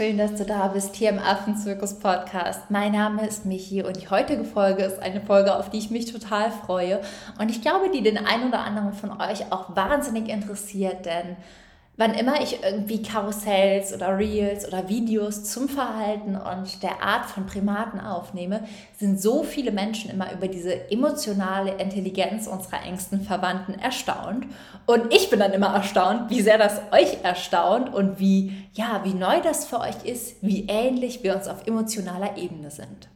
schön, dass du da bist hier im Affenzirkus Podcast. Mein Name ist Michi und die heutige Folge ist eine Folge, auf die ich mich total freue und ich glaube, die den einen oder anderen von euch auch wahnsinnig interessiert, denn wann immer ich irgendwie Karussells oder Reels oder Videos zum Verhalten und der Art von Primaten aufnehme, sind so viele Menschen immer über diese emotionale Intelligenz unserer engsten Verwandten erstaunt. Und ich bin dann immer erstaunt, wie sehr das euch erstaunt und wie, ja, wie neu das für euch ist, wie ähnlich wir uns auf emotionaler Ebene sind.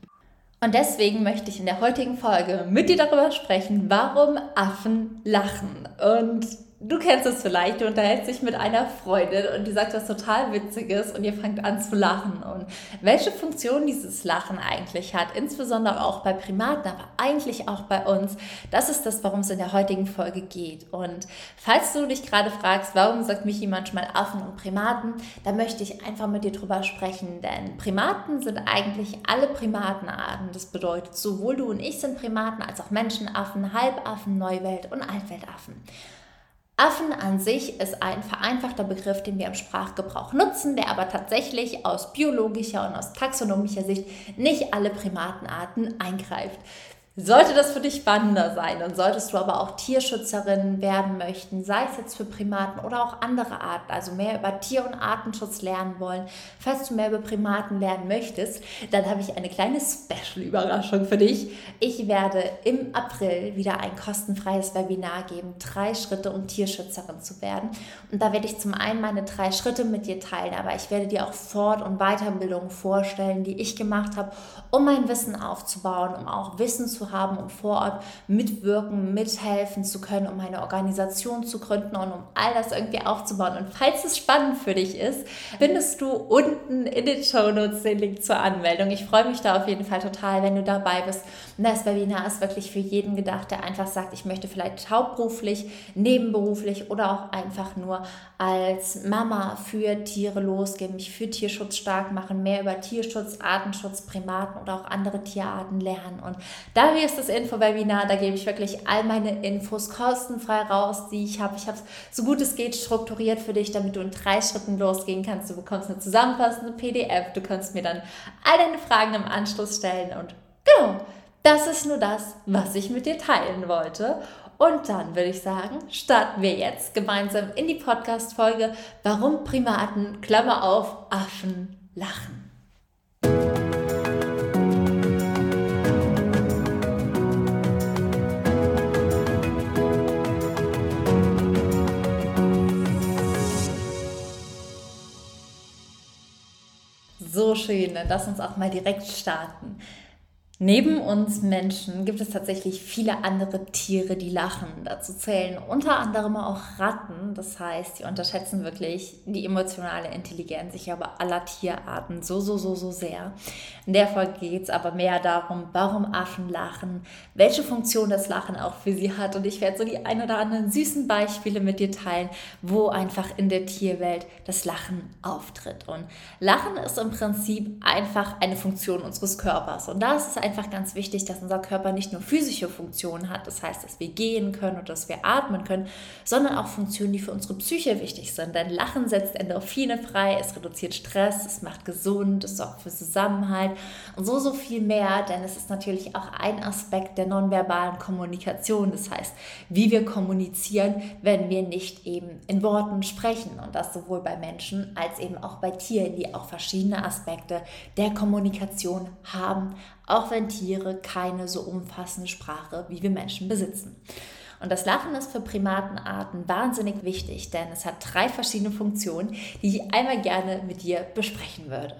Und deswegen möchte ich in der heutigen Folge mit dir darüber sprechen, warum Affen lachen. Und Du kennst es vielleicht, du unterhältst dich mit einer Freundin und die sagt was total Witziges und ihr fangt an zu lachen. Und welche Funktion dieses Lachen eigentlich hat, insbesondere auch bei Primaten, aber eigentlich auch bei uns, das ist das, warum es in der heutigen Folge geht. Und falls du dich gerade fragst, warum sagt Michi manchmal Affen und Primaten, da möchte ich einfach mit dir drüber sprechen, denn Primaten sind eigentlich alle Primatenarten. Das bedeutet, sowohl du und ich sind Primaten als auch Menschenaffen, Halbaffen, Neuwelt und Altweltaffen. Affen an sich ist ein vereinfachter Begriff, den wir im Sprachgebrauch nutzen, der aber tatsächlich aus biologischer und aus taxonomischer Sicht nicht alle Primatenarten eingreift. Sollte das für dich spannender sein und solltest du aber auch Tierschützerin werden möchten, sei es jetzt für Primaten oder auch andere Arten, also mehr über Tier- und Artenschutz lernen wollen, falls du mehr über Primaten lernen möchtest, dann habe ich eine kleine Special-Überraschung für dich. Ich werde im April wieder ein kostenfreies Webinar geben, drei Schritte, um Tierschützerin zu werden. Und da werde ich zum einen meine drei Schritte mit dir teilen, aber ich werde dir auch Fort- und Weiterbildungen vorstellen, die ich gemacht habe, um mein Wissen aufzubauen, um auch Wissen zu haben, um vor Ort mitwirken, mithelfen zu können, um eine Organisation zu gründen und um all das irgendwie aufzubauen. Und falls es spannend für dich ist, findest du unten in den Show Notes den Link zur Anmeldung. Ich freue mich da auf jeden Fall total, wenn du dabei bist. Und das Webinar ist wirklich für jeden gedacht, der einfach sagt, ich möchte vielleicht hauptberuflich, nebenberuflich oder auch einfach nur als Mama für Tiere losgehen, mich für Tierschutz stark machen, mehr über Tierschutz, Artenschutz, Primaten oder auch andere Tierarten lernen. Und da hier ist das Info-Webinar, da gebe ich wirklich all meine Infos kostenfrei raus, die ich habe. Ich habe es so gut es geht strukturiert für dich, damit du in drei Schritten losgehen kannst. Du bekommst eine zusammenfassende PDF, du kannst mir dann all deine Fragen im Anschluss stellen und genau, das ist nur das, was ich mit dir teilen wollte. Und dann würde ich sagen, starten wir jetzt gemeinsam in die Podcast-Folge, warum Primaten, Klammer auf, Affen lachen. Schön, dann lass uns auch mal direkt starten. Neben uns Menschen gibt es tatsächlich viele andere Tiere, die lachen. Dazu zählen unter anderem auch Ratten. Das heißt, die unterschätzen wirklich die emotionale Intelligenz. Ich glaube, aller Tierarten so, so, so, so sehr. In der Folge geht es aber mehr darum, warum Affen lachen, welche Funktion das Lachen auch für sie hat. Und ich werde so die ein oder anderen süßen Beispiele mit dir teilen, wo einfach in der Tierwelt das Lachen auftritt. Und Lachen ist im Prinzip einfach eine Funktion unseres Körpers. Und da ist einfach ganz wichtig, dass unser Körper nicht nur physische Funktionen hat, das heißt, dass wir gehen können und dass wir atmen können, sondern auch Funktionen, die für unsere Psyche wichtig sind. Denn Lachen setzt Endorphine frei, es reduziert Stress, es macht gesund, es sorgt für Zusammenhalt und so, so viel mehr, denn es ist natürlich auch ein Aspekt der nonverbalen Kommunikation, das heißt, wie wir kommunizieren, wenn wir nicht eben in Worten sprechen und das sowohl bei Menschen als eben auch bei Tieren, die auch verschiedene Aspekte der Kommunikation haben, auch wenn Tiere keine so umfassende Sprache wie wir Menschen besitzen. Und das Lachen ist für Primatenarten wahnsinnig wichtig, denn es hat drei verschiedene Funktionen, die ich einmal gerne mit dir besprechen würde.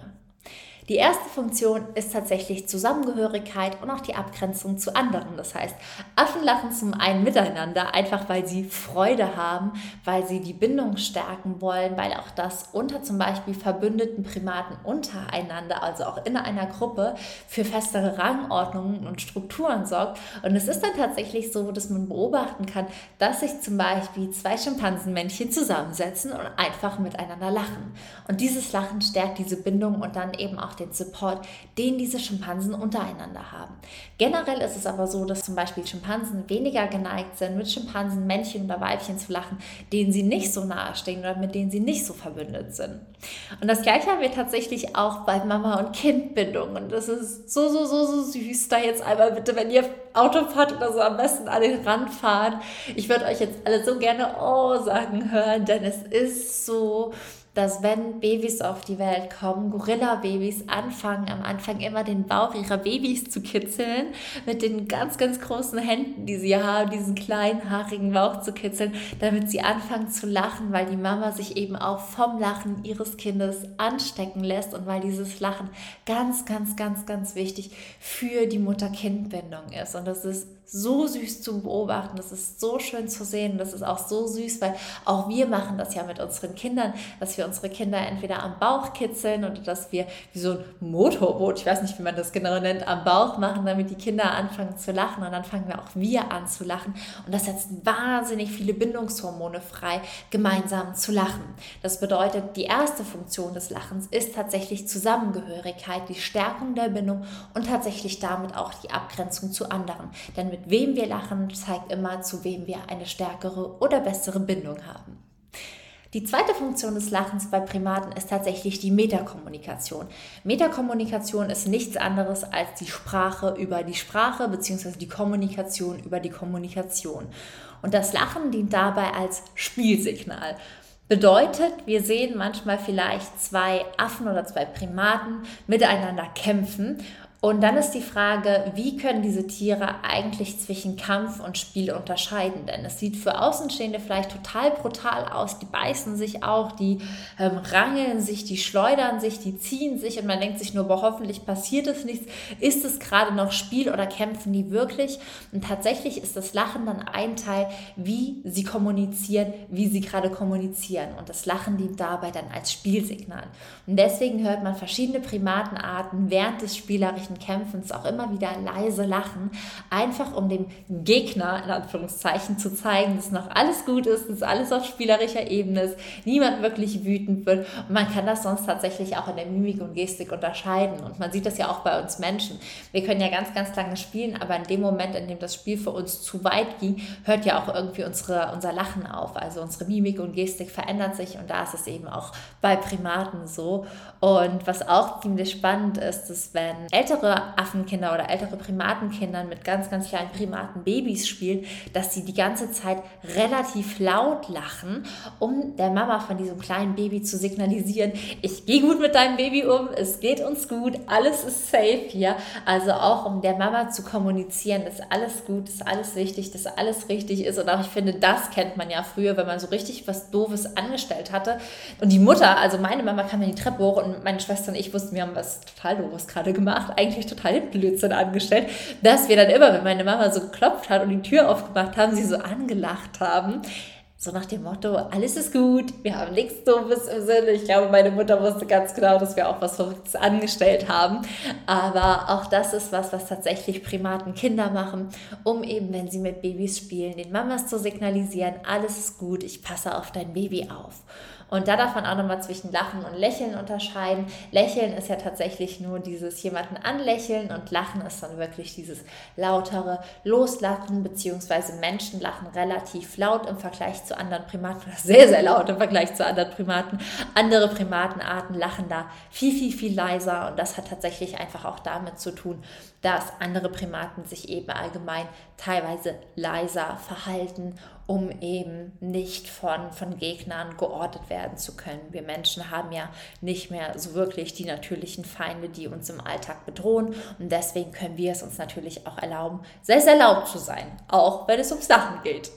Die erste Funktion ist tatsächlich Zusammengehörigkeit und auch die Abgrenzung zu anderen. Das heißt, Affen lachen zum einen miteinander, einfach weil sie Freude haben, weil sie die Bindung stärken wollen, weil auch das unter zum Beispiel verbündeten Primaten untereinander, also auch in einer Gruppe, für festere Rangordnungen und Strukturen sorgt. Und es ist dann tatsächlich so, dass man beobachten kann, dass sich zum Beispiel zwei Schimpansenmännchen zusammensetzen und einfach miteinander lachen. Und dieses Lachen stärkt diese Bindung und dann eben auch den Support, den diese Schimpansen untereinander haben. Generell ist es aber so, dass zum Beispiel Schimpansen weniger geneigt sind, mit Schimpansen Männchen oder Weibchen zu lachen, denen sie nicht so nahe stehen oder mit denen sie nicht so verbündet sind. Und das gleiche haben wir tatsächlich auch bei Mama- und Kindbindung. Und das ist so, so, so, so süß. Da jetzt einmal bitte, wenn ihr Auto fahrt oder so, am besten an den Rand fahren. Ich würde euch jetzt alle so gerne Oh sagen hören, denn es ist so dass wenn Babys auf die Welt kommen, Gorilla-Babys anfangen am Anfang immer den Bauch ihrer Babys zu kitzeln, mit den ganz, ganz großen Händen, die sie haben, diesen kleinen, haarigen Bauch zu kitzeln, damit sie anfangen zu lachen, weil die Mama sich eben auch vom Lachen ihres Kindes anstecken lässt und weil dieses Lachen ganz, ganz, ganz, ganz wichtig für die Mutter-Kind-Bindung ist. Und das ist so süß zu beobachten, das ist so schön zu sehen, das ist auch so süß, weil auch wir machen das ja mit unseren Kindern, dass wir unsere Kinder entweder am Bauch kitzeln oder dass wir wie so ein Motorboot, ich weiß nicht, wie man das genau nennt, am Bauch machen, damit die Kinder anfangen zu lachen und dann fangen wir auch wir an zu lachen und das setzt wahnsinnig viele Bindungshormone frei, gemeinsam zu lachen. Das bedeutet, die erste Funktion des Lachens ist tatsächlich Zusammengehörigkeit, die Stärkung der Bindung und tatsächlich damit auch die Abgrenzung zu anderen. Denn mit wem wir lachen, zeigt immer, zu wem wir eine stärkere oder bessere Bindung haben. Die zweite Funktion des Lachens bei Primaten ist tatsächlich die Metakommunikation. Metakommunikation ist nichts anderes als die Sprache über die Sprache bzw. die Kommunikation über die Kommunikation. Und das Lachen dient dabei als Spielsignal. Bedeutet, wir sehen manchmal vielleicht zwei Affen oder zwei Primaten miteinander kämpfen und dann ist die Frage, wie können diese Tiere eigentlich zwischen Kampf und Spiel unterscheiden? Denn es sieht für Außenstehende vielleicht total brutal aus. Die beißen sich auch, die ähm, rangeln sich, die schleudern sich, die ziehen sich und man denkt sich nur, boah, hoffentlich passiert es nichts. Ist es gerade noch Spiel oder kämpfen die wirklich? Und tatsächlich ist das Lachen dann ein Teil, wie sie kommunizieren, wie sie gerade kommunizieren. Und das Lachen dient dabei dann als Spielsignal. Und deswegen hört man verschiedene Primatenarten während des spielerischen solchen Kämpfens auch immer wieder leise lachen, einfach um dem Gegner in Anführungszeichen zu zeigen, dass noch alles gut ist, dass alles auf spielerischer Ebene ist, niemand wirklich wütend wird und man kann das sonst tatsächlich auch in der Mimik und Gestik unterscheiden und man sieht das ja auch bei uns Menschen. Wir können ja ganz, ganz lange spielen, aber in dem Moment, in dem das Spiel für uns zu weit ging, hört ja auch irgendwie unsere, unser Lachen auf. Also unsere Mimik und Gestik verändert sich und da ist es eben auch bei Primaten so. Und was auch ziemlich spannend ist, ist, wenn ältere ältere Affenkinder oder ältere Primatenkinder mit ganz, ganz kleinen Primatenbabys spielen, dass sie die ganze Zeit relativ laut lachen, um der Mama von diesem kleinen Baby zu signalisieren, ich gehe gut mit deinem Baby um, es geht uns gut, alles ist safe hier. Also auch um der Mama zu kommunizieren, dass alles gut, dass alles wichtig, dass alles richtig ist. Und auch ich finde, das kennt man ja früher, wenn man so richtig was Doofes angestellt hatte. Und die Mutter, also meine Mama kam in die Treppe hoch und meine Schwester und ich wussten, wir haben was total Doofes gerade gemacht. Eigentlich eigentlich total Blödsinn angestellt, dass wir dann immer, wenn meine Mama so geklopft hat und die Tür aufgemacht haben, sie so angelacht haben. So nach dem Motto, alles ist gut, wir haben nichts Doofes im Sinne. Ich glaube, meine Mutter wusste ganz genau, dass wir auch was Verrücktes angestellt haben. Aber auch das ist was, was tatsächlich Primaten Kinder machen, um eben, wenn sie mit Babys spielen, den Mamas zu signalisieren, alles ist gut, ich passe auf dein Baby auf. Und da darf man auch nochmal zwischen Lachen und Lächeln unterscheiden. Lächeln ist ja tatsächlich nur dieses jemanden anlächeln und Lachen ist dann wirklich dieses lautere Loslachen, beziehungsweise Menschen lachen relativ laut im Vergleich zu anderen Primaten, sehr, sehr laut im Vergleich zu anderen Primaten. Andere Primatenarten lachen da viel, viel, viel leiser und das hat tatsächlich einfach auch damit zu tun, dass andere Primaten sich eben allgemein teilweise leiser verhalten um eben nicht von, von Gegnern geortet werden zu können. Wir Menschen haben ja nicht mehr so wirklich die natürlichen Feinde, die uns im Alltag bedrohen. Und deswegen können wir es uns natürlich auch erlauben, sehr laut zu sein, auch wenn es ums Sachen geht.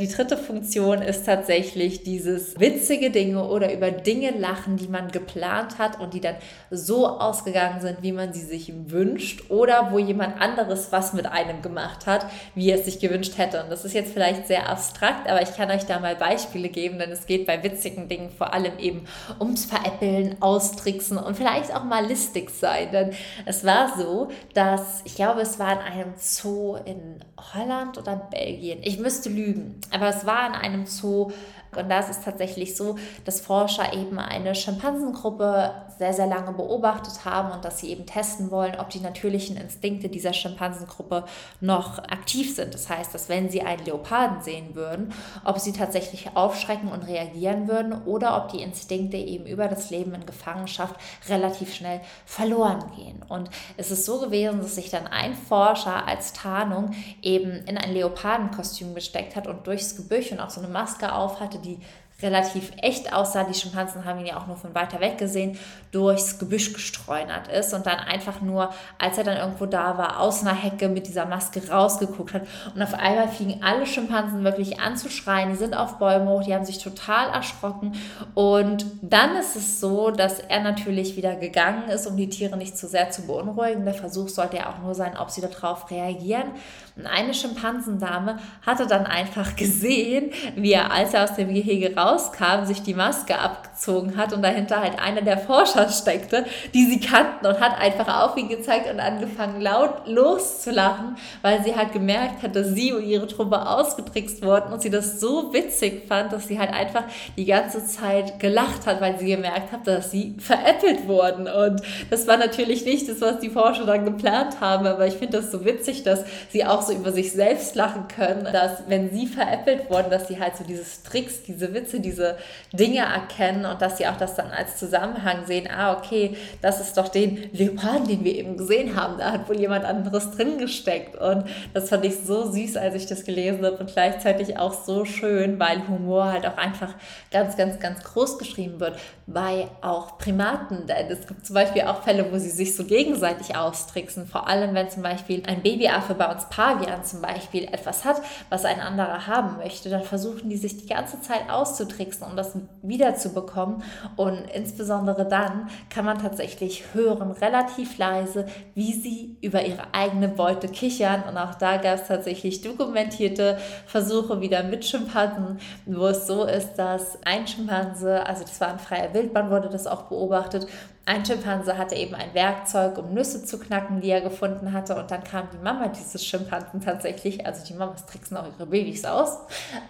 Die dritte Funktion ist tatsächlich dieses witzige Dinge oder über Dinge lachen, die man geplant hat und die dann so ausgegangen sind, wie man sie sich wünscht oder wo jemand anderes was mit einem gemacht hat, wie er es sich gewünscht hätte. Und das ist jetzt vielleicht sehr abstrakt, aber ich kann euch da mal Beispiele geben, denn es geht bei witzigen Dingen vor allem eben ums Veräppeln, Austricksen und vielleicht auch mal listig sein. Denn es war so, dass ich glaube, es war in einem Zoo in Holland oder Belgien. Ich müsste lügen aber es war in einem Zoo, Und da ist es tatsächlich so, dass Forscher eben eine Schimpansengruppe sehr, sehr lange beobachtet haben und dass sie eben testen wollen, ob die natürlichen Instinkte dieser Schimpansengruppe noch aktiv sind. Das heißt, dass wenn sie einen Leoparden sehen würden, ob sie tatsächlich aufschrecken und reagieren würden oder ob die Instinkte eben über das Leben in Gefangenschaft relativ schnell verloren gehen. Und es ist so gewesen, dass sich dann ein Forscher als Tarnung eben in ein Leopardenkostüm gesteckt hat und durchs Gebüsch und auch so eine Maske auf hatte, die relativ echt aussah. Die Schimpansen haben ihn ja auch nur von weiter weg gesehen, durchs Gebüsch gestreunert ist und dann einfach nur, als er dann irgendwo da war, aus einer Hecke mit dieser Maske rausgeguckt hat. Und auf einmal fingen alle Schimpansen wirklich an zu schreien. Die sind auf Bäume hoch, die haben sich total erschrocken. Und dann ist es so, dass er natürlich wieder gegangen ist, um die Tiere nicht zu sehr zu beunruhigen. Der Versuch sollte ja auch nur sein, ob sie darauf reagieren. Und eine Schimpansendame hatte dann einfach gesehen, wie er, als er aus dem Gehege rauskam, sich die Maske abgezogen hat und dahinter halt einer der Forscher steckte, die sie kannten und hat einfach auf ihn gezeigt und angefangen laut loszulachen, weil sie halt gemerkt hat, dass sie und ihre Truppe ausgetrickst wurden und sie das so witzig fand, dass sie halt einfach die ganze Zeit gelacht hat, weil sie gemerkt hat, dass sie veräppelt wurden. Und das war natürlich nicht das, was die Forscher dann geplant haben, aber ich finde das so witzig, dass sie auch so über sich selbst lachen können, dass wenn sie veräppelt wurden, dass sie halt so dieses Tricks, diese Witze, diese Dinge erkennen und dass sie auch das dann als Zusammenhang sehen, ah, okay, das ist doch den Leoparden, den wir eben gesehen haben, da hat wohl jemand anderes drin gesteckt. Und das fand ich so süß, als ich das gelesen habe und gleichzeitig auch so schön, weil Humor halt auch einfach ganz, ganz, ganz groß geschrieben wird bei auch Primaten. Denn es gibt zum Beispiel auch Fälle, wo sie sich so gegenseitig austricksen, vor allem wenn zum Beispiel ein Babyaffe bei uns Pavian zum Beispiel etwas hat, was ein anderer haben möchte, dann versuchen die sich die ganze Zeit auszutricksen, um das wiederzubekommen. Und insbesondere dann kann man tatsächlich hören, relativ leise, wie sie über ihre eigene Beute kichern. Und auch da gab es tatsächlich dokumentierte Versuche wieder mit Schimpansen, wo es so ist, dass ein Schimpanse, also das war in freier Wildbahn, wurde das auch beobachtet, ein Schimpanse hatte eben ein Werkzeug, um Nüsse zu knacken, die er gefunden hatte. Und dann kam die Mama dieses Schimpansen tatsächlich, also die Mamas tricksen auch ihre Babys aus.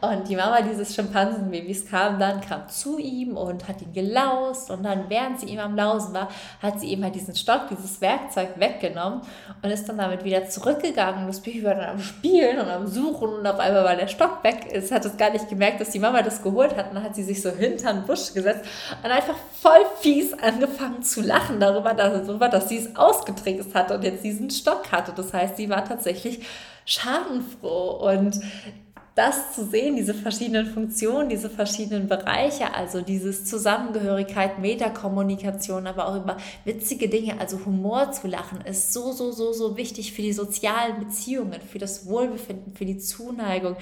Und die Mama dieses Schimpansenbabys kam dann, kam zu ihm und hat ihn gelaust. Und dann, während sie ihm am Lausen war, hat sie ihm halt diesen Stock, dieses Werkzeug weggenommen und ist dann damit wieder zurückgegangen. Und das Baby war dann am Spielen und am Suchen. Und auf einmal war der Stock weg. Es hat es gar nicht gemerkt, dass die Mama das geholt hat. Und dann hat sie sich so hinter den Busch gesetzt und einfach voll fies angefangen zu lachen darüber, darüber, dass sie es ausgetrickst hatte und jetzt diesen Stock hatte. Das heißt, sie war tatsächlich schadenfroh und das zu sehen, diese verschiedenen Funktionen, diese verschiedenen Bereiche, also dieses Zusammengehörigkeit, Metakommunikation, aber auch über witzige Dinge, also Humor zu lachen, ist so, so, so, so wichtig für die sozialen Beziehungen, für das Wohlbefinden, für die Zuneigung,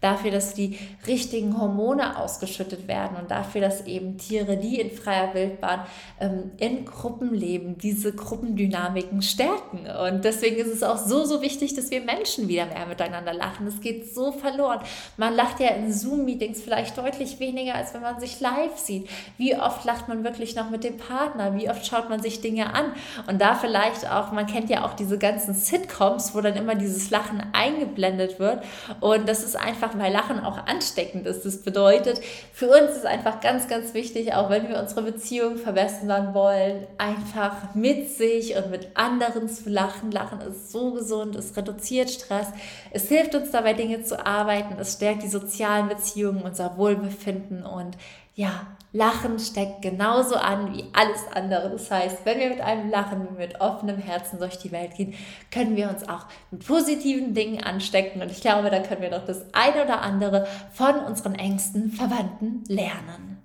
dafür, dass die richtigen Hormone ausgeschüttet werden und dafür, dass eben Tiere, die in freier Wildbahn ähm, in Gruppen leben, diese Gruppendynamiken stärken. Und deswegen ist es auch so, so wichtig, dass wir Menschen wieder mehr miteinander lachen. Es geht so verloren. Man lacht ja in Zoom-Meetings vielleicht deutlich weniger, als wenn man sich live sieht. Wie oft lacht man wirklich noch mit dem Partner? Wie oft schaut man sich Dinge an? Und da vielleicht auch, man kennt ja auch diese ganzen Sitcoms, wo dann immer dieses Lachen eingeblendet wird. Und das ist einfach einfach weil Lachen auch ansteckend ist. Das bedeutet, für uns ist einfach ganz, ganz wichtig, auch wenn wir unsere Beziehung verbessern wollen, einfach mit sich und mit anderen zu lachen. Lachen ist so gesund, es reduziert Stress, es hilft uns dabei, Dinge zu arbeiten, es stärkt die sozialen Beziehungen, unser Wohlbefinden und ja, Lachen steckt genauso an wie alles andere. Das heißt, wenn wir mit einem Lachen, mit offenem Herzen durch die Welt gehen, können wir uns auch mit positiven Dingen anstecken. Und ich glaube, da können wir doch das eine oder andere von unseren engsten Verwandten lernen.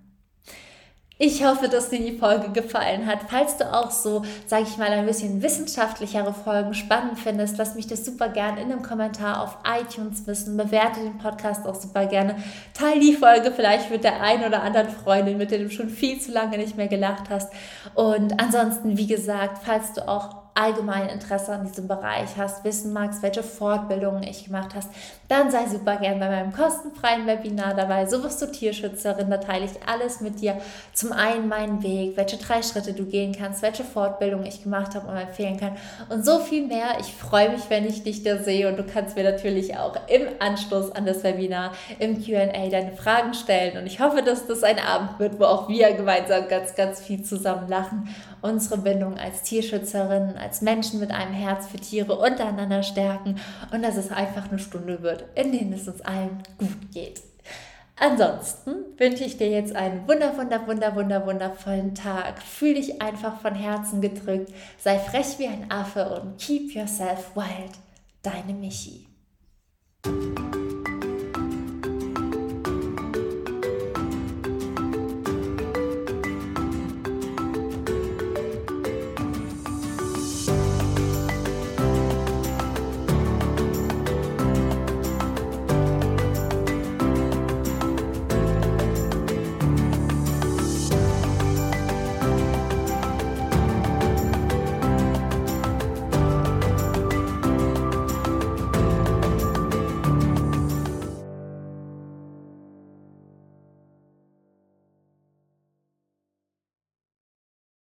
Ich hoffe, dass dir die Folge gefallen hat. Falls du auch so, sage ich mal, ein bisschen wissenschaftlichere Folgen spannend findest, lass mich das super gerne in einem Kommentar auf iTunes wissen. Bewerte den Podcast auch super gerne. Teil die Folge vielleicht mit der einen oder anderen Freundin, mit der du schon viel zu lange nicht mehr gelacht hast. Und ansonsten, wie gesagt, falls du auch allgemein Interesse an diesem Bereich hast, wissen magst, welche Fortbildungen ich gemacht hast, dann sei super gern bei meinem kostenfreien Webinar dabei. So wirst du Tierschützerin, da teile ich alles mit dir. Zum einen meinen Weg, welche drei Schritte du gehen kannst, welche Fortbildung ich gemacht habe und empfehlen kann und so viel mehr. Ich freue mich, wenn ich dich da sehe und du kannst mir natürlich auch im Anschluss an das Webinar im Q&A deine Fragen stellen und ich hoffe, dass das ein Abend wird, wo auch wir gemeinsam ganz, ganz viel zusammen lachen, unsere Bindung als Tierschützerin, als Menschen mit einem Herz für Tiere untereinander stärken und dass es einfach eine Stunde wird, in denen es uns allen gut geht. Ansonsten wünsche ich dir jetzt einen wunder, wunder, wunder, wunder, wundervollen Tag. Fühl dich einfach von Herzen gedrückt, sei frech wie ein Affe und keep yourself wild. Deine Michi.